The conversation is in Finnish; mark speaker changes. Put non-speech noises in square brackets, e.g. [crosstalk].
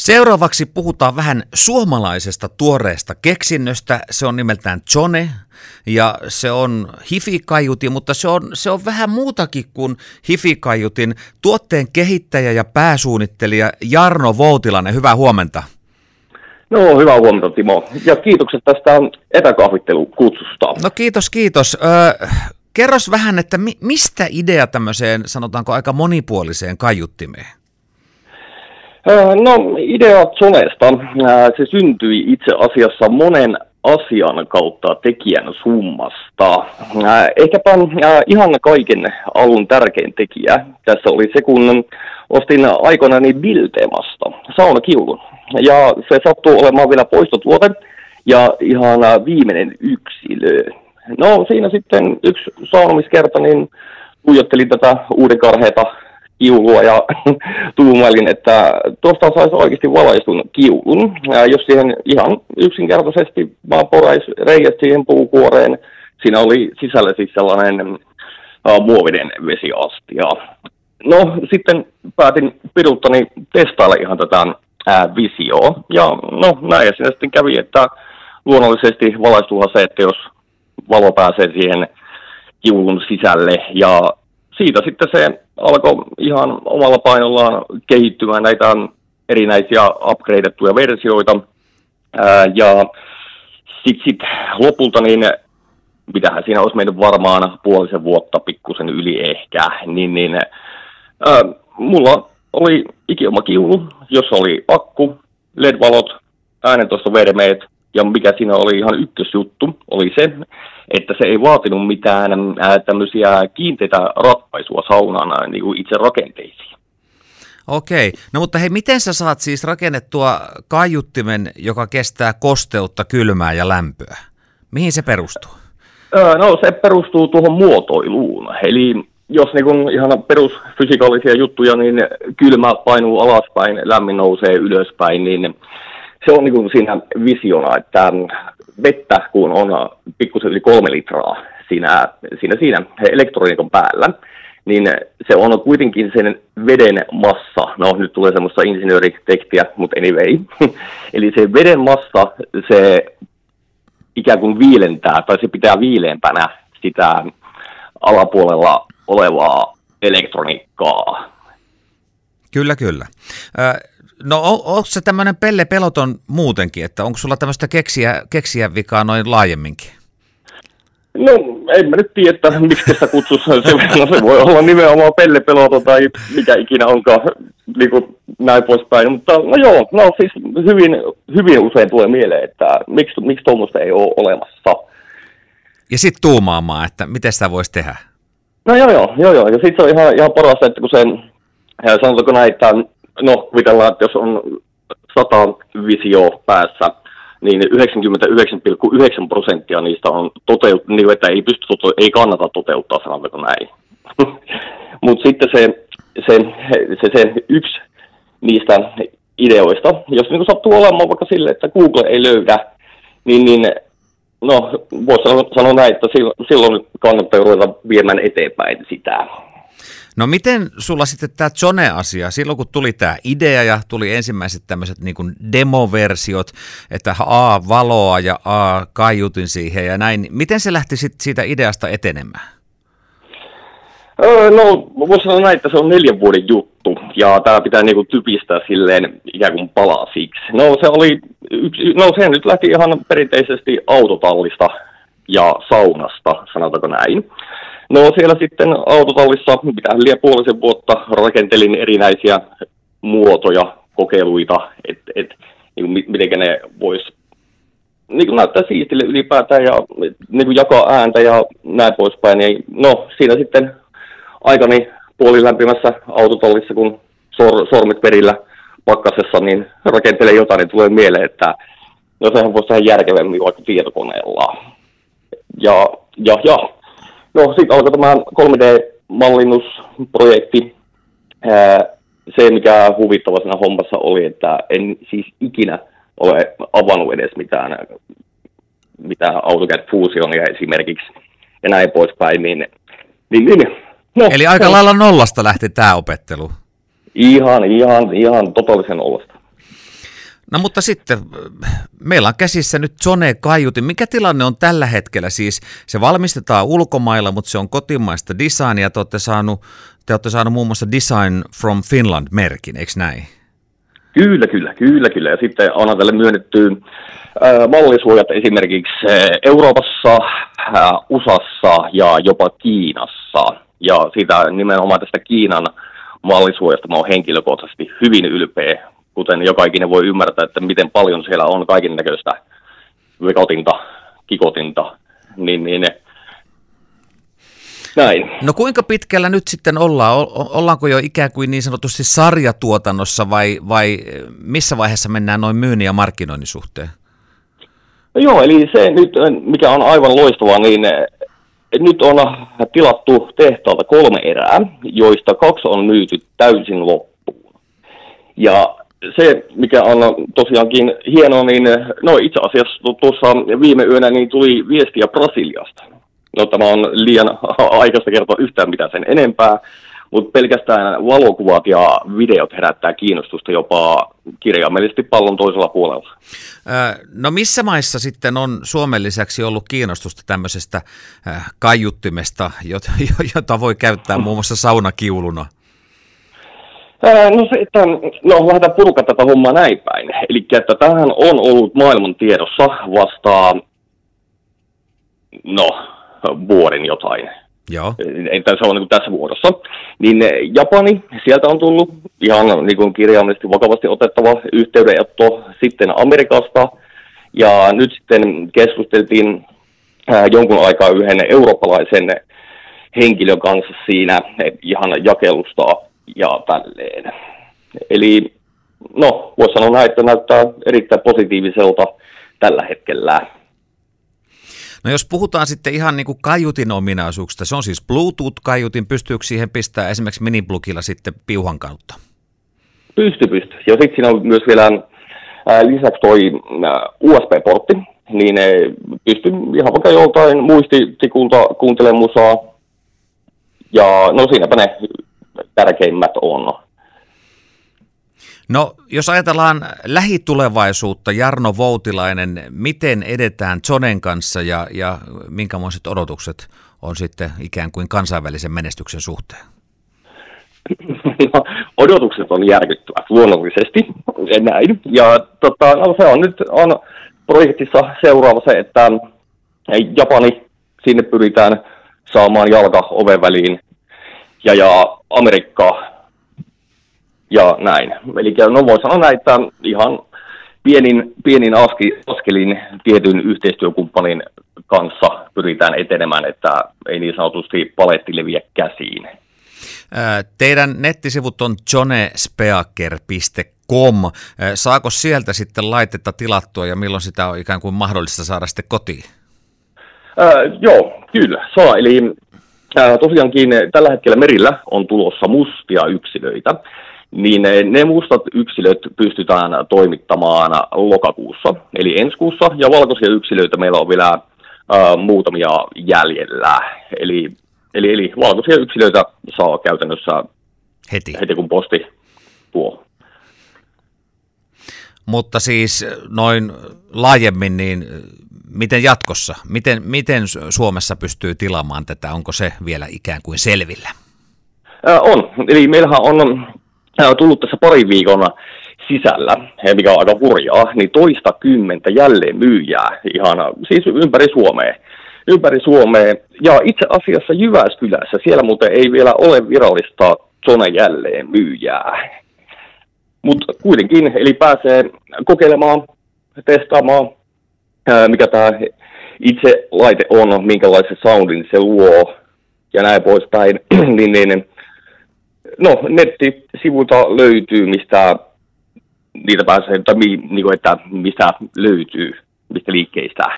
Speaker 1: Seuraavaksi puhutaan vähän suomalaisesta tuoreesta keksinnöstä. Se on nimeltään Jone ja se on hifikaiutin, mutta se on, se on vähän muutakin kuin hifikaiutin. Tuotteen kehittäjä ja pääsuunnittelija Jarno Voutilainen, hyvää huomenta.
Speaker 2: No, hyvää huomenta Timo. Ja kiitokset tästä etäkahvittelukutsusta.
Speaker 1: No kiitos, kiitos. Öö, kerros vähän, että mi- mistä idea tämmöiseen, sanotaanko aika monipuoliseen kaiuttimeen?
Speaker 2: No, idea Zonesta, se syntyi itse asiassa monen asian kautta tekijän summasta. Ehkäpä ihan kaiken alun tärkein tekijä tässä oli se, kun ostin aikoinani Biltemasta saunakiulun. Ja se sattuu olemaan vielä poistotuote ja ihan viimeinen yksilö. No siinä sitten yksi saunomiskerta, niin tuijottelin tätä uudenkarheita kiulua ja [laughs] tuumailin, että tuosta saisi oikeasti valaistun kiulun. Ja jos siihen ihan yksinkertaisesti vaan porais reijät siihen puukuoreen, siinä oli sisällä siis sellainen uh, muovinen vesiastia. No sitten päätin piruttani testailla ihan tätä uh, visioa. Ja no näin ja siinä sitten kävi, että luonnollisesti valaistuuhan se, että jos valo pääsee siihen kiulun sisälle ja siitä sitten se alkoi ihan omalla painollaan kehittymään näitä erinäisiä upgradeettuja versioita. Ää, ja sitten sit lopulta niin, mitähän siinä olisi mennyt varmaan puolisen vuotta pikkusen yli ehkä, niin, niin ää, mulla oli ikioma kiulu, jossa oli akku, LED-valot, äänentoistovermeet, ja mikä siinä oli ihan ykkösjuttu, oli se, että se ei vaatinut mitään ää, tämmöisiä kiinteitä ratkaisua saunan niin kuin itse rakenteisiin.
Speaker 1: Okei, no mutta hei, miten sä saat siis rakennettua kaiuttimen, joka kestää kosteutta, kylmää ja lämpöä? Mihin se perustuu?
Speaker 2: No se perustuu tuohon muotoiluun, eli jos niin kun ihan perusfysikaalisia juttuja, niin kylmä painuu alaspäin, lämmin nousee ylöspäin, niin se on niin siinä visiona, että vettä, kun on pikkusen yli kolme litraa siinä, siinä, siinä elektroniikan päällä, niin se on kuitenkin sen veden massa. No nyt tulee semmoista insinööritekstiä, mutta anyway. [laughs] Eli se veden massa, se ikään kuin viilentää, tai se pitää viileämpänä sitä alapuolella olevaa elektroniikkaa.
Speaker 1: Kyllä, kyllä. No on, onko se tämmöinen pelle peloton muutenkin, että onko sulla tämmöistä keksiä, keksiä vikaa noin laajemminkin?
Speaker 2: No, en mä nyt tiedä, miksi sitä kutsussa [laughs] se, no, se voi olla nimenomaan pelle peloton tai mikä ikinä onkaan, niin kuin näin poispäin. Mutta no joo, no siis hyvin, hyvin usein tulee mieleen, että miksi, miksi tuommoista ei ole olemassa.
Speaker 1: Ja sitten tuumaamaan, että miten sitä voisi tehdä?
Speaker 2: No joo, joo, joo, joo. ja sitten se on ihan, ihan parasta, että kun sen, sanotaanko näin, että no kuvitellaan, että jos on 100 visio päässä, niin 99,9 prosenttia niistä on toteut, niin että ei, pysty tote- ei kannata toteuttaa, sanotaanko näin. [laughs] Mutta sitten se, se, se, se yksi niistä ideoista, jos niin sattuu olemaan vaikka sille, että Google ei löydä, niin, niin no, voisi sanoa, näin, että silloin kannattaa ruveta viemään eteenpäin sitä.
Speaker 1: No miten sulla sitten tämä Zone-asia, silloin kun tuli tämä idea ja tuli ensimmäiset tämmöiset niin demoversiot, että A valoa ja A kaiutin siihen ja näin, miten se lähti sit siitä ideasta etenemään?
Speaker 2: No, voisi sanoa näin, että se on neljän vuoden juttu, ja tämä pitää niinku typistää silleen ikään kuin palasiksi. No se oli, yksi, no se nyt lähti ihan perinteisesti autotallista ja saunasta, sanotaanko näin. No siellä sitten autotallissa, mitä liian puolisen vuotta rakentelin erinäisiä muotoja, kokeiluita, että et, niin miten ne vois niin näyttää siistille ylipäätään ja niin kuin jakaa ääntä ja näin poispäin. Niin, no siinä sitten aikani puolilämpimässä autotallissa, kun sor, sormet perillä pakkasessa, niin rakentelee jotain, niin tulee mieleen, että no sehän voisi tehdä järkevämmin vaikka tietokoneella. Ja, ja, ja No sitten alkoi tämä 3D-mallinnusprojekti. Se, mikä huvittava siinä hommassa oli, että en siis ikinä ole avannut edes mitään, mitään AutoCAD Fusionia esimerkiksi ja näin poispäin, niin, niin, niin
Speaker 1: no, Eli aika no. lailla nollasta lähti tämä opettelu.
Speaker 2: Ihan, ihan, ihan totaalisen nollasta.
Speaker 1: No mutta sitten meillä on käsissä nyt Zone kaiutin. Mikä tilanne on tällä hetkellä? Siis se valmistetaan ulkomailla, mutta se on kotimaista designia. Te olette saanut, te olette saanut muun muassa Design from Finland-merkin, eikö näin?
Speaker 2: Kyllä, kyllä, kyllä, kyllä. Ja sitten on tälle myönnetty mallisuojat esimerkiksi Euroopassa, USAssa ja jopa Kiinassa. Ja sitä nimenomaan tästä Kiinan mallisuojasta mä oon henkilökohtaisesti hyvin ylpeä, kuten joka ikinen voi ymmärtää, että miten paljon siellä on kaiken näköistä vikotinta, kikotinta, niin, niin näin.
Speaker 1: No kuinka pitkällä nyt sitten ollaan? Ollaanko jo ikään kuin niin sanotusti sarjatuotannossa vai, vai missä vaiheessa mennään noin myynnin ja markkinoinnin suhteen?
Speaker 2: No joo, eli se nyt, mikä on aivan loistavaa, niin nyt on tilattu tehtaalta kolme erää, joista kaksi on myyty täysin loppuun. Ja se, mikä on tosiaankin hienoa, niin no itse asiassa tuossa viime yönä niin tuli viestiä Brasiliasta. No tämä on liian [laughs] aikaista kertoa yhtään mitään sen enempää, mutta pelkästään valokuvat ja videot herättää kiinnostusta jopa kirjaimellisesti pallon toisella puolella.
Speaker 1: No missä maissa sitten on Suomen lisäksi ollut kiinnostusta tämmöisestä kaiuttimesta, [laughs] jota voi käyttää muun muassa saunakiuluna?
Speaker 2: No se, että, no lähdetään purkaa tätä hommaa näin päin. Eli että tähän on ollut maailman tiedossa vasta, no, vuoden jotain.
Speaker 1: Joo.
Speaker 2: Että se on niin tässä vuodossa. Niin eh, Japani, sieltä on tullut ihan niin kuin kirjaimellisesti vakavasti otettava yhteydenotto sitten Amerikasta. Ja nyt sitten keskusteltiin äh, jonkun aikaa yhden eurooppalaisen henkilön kanssa siinä ihan jakelusta ja tälleen. Eli no, voisi sanoa näin, että näyttää erittäin positiiviselta tällä hetkellä.
Speaker 1: No jos puhutaan sitten ihan niin kuin kaiutin ominaisuuksista, se on siis Bluetooth-kaiutin, pystyykö siihen pistää esimerkiksi miniplugilla sitten piuhan kautta?
Speaker 2: Pysty, pysty. Ja sitten siinä on myös vielä ää, lisäksi toi USB-portti, niin pystyy ihan vaikka joltain muistitikulta kuuntelemaan musaa. Ja no siinäpä ne tärkeimmät on.
Speaker 1: No, jos ajatellaan lähitulevaisuutta, Jarno Voutilainen, miten edetään Zonen kanssa ja, ja minkälaiset odotukset on sitten ikään kuin kansainvälisen menestyksen suhteen?
Speaker 2: No, odotukset on järkyttävät luonnollisesti, näin. Ja tota, no, se on nyt on projektissa seuraava se, että Japani, sinne pyritään saamaan jalka oven väliin, ja, ja Amerikka ja näin. Eli no voi sanoa näin, että ihan pienin, pienin aski, askelin tietyn yhteistyökumppanin kanssa pyritään etenemään, että ei niin sanotusti paletti leviä käsiin.
Speaker 1: Teidän nettisivut on jonespeaker.com. Saako sieltä sitten laitetta tilattua ja milloin sitä on ikään kuin mahdollista saada sitten kotiin?
Speaker 2: Ää, joo, kyllä saa. Eli tosiaankin tällä hetkellä merillä on tulossa mustia yksilöitä niin ne mustat yksilöt pystytään toimittamaan lokakuussa, eli ensi kuussa, ja valkoisia yksilöitä meillä on vielä ää, muutamia jäljellä. Eli, eli, eli valkoisia yksilöitä saa käytännössä
Speaker 1: heti,
Speaker 2: heti kun posti tuo.
Speaker 1: Mutta siis noin laajemmin, niin miten jatkossa? Miten, miten Suomessa pystyy tilaamaan tätä? Onko se vielä ikään kuin selvillä?
Speaker 2: on. Eli meillähän on tullut tässä parin viikon sisällä, mikä on aika hurjaa, niin toista kymmentä jälleen myyjää ihan siis ympäri Suomea. Ympäri Suomea. Ja itse asiassa Jyväskylässä, siellä muuten ei vielä ole virallista Zone jälleen myyjää. Mutta kuitenkin, eli pääsee kokeilemaan, testaamaan, mikä tämä itse laite on, minkälaisen soundin se luo ja näin poispäin, [clears throat] niin, niin no, nettisivulta löytyy, mistä niitä pääsee, tai mi, niin kuin, että mistä löytyy, mistä liikkeistä.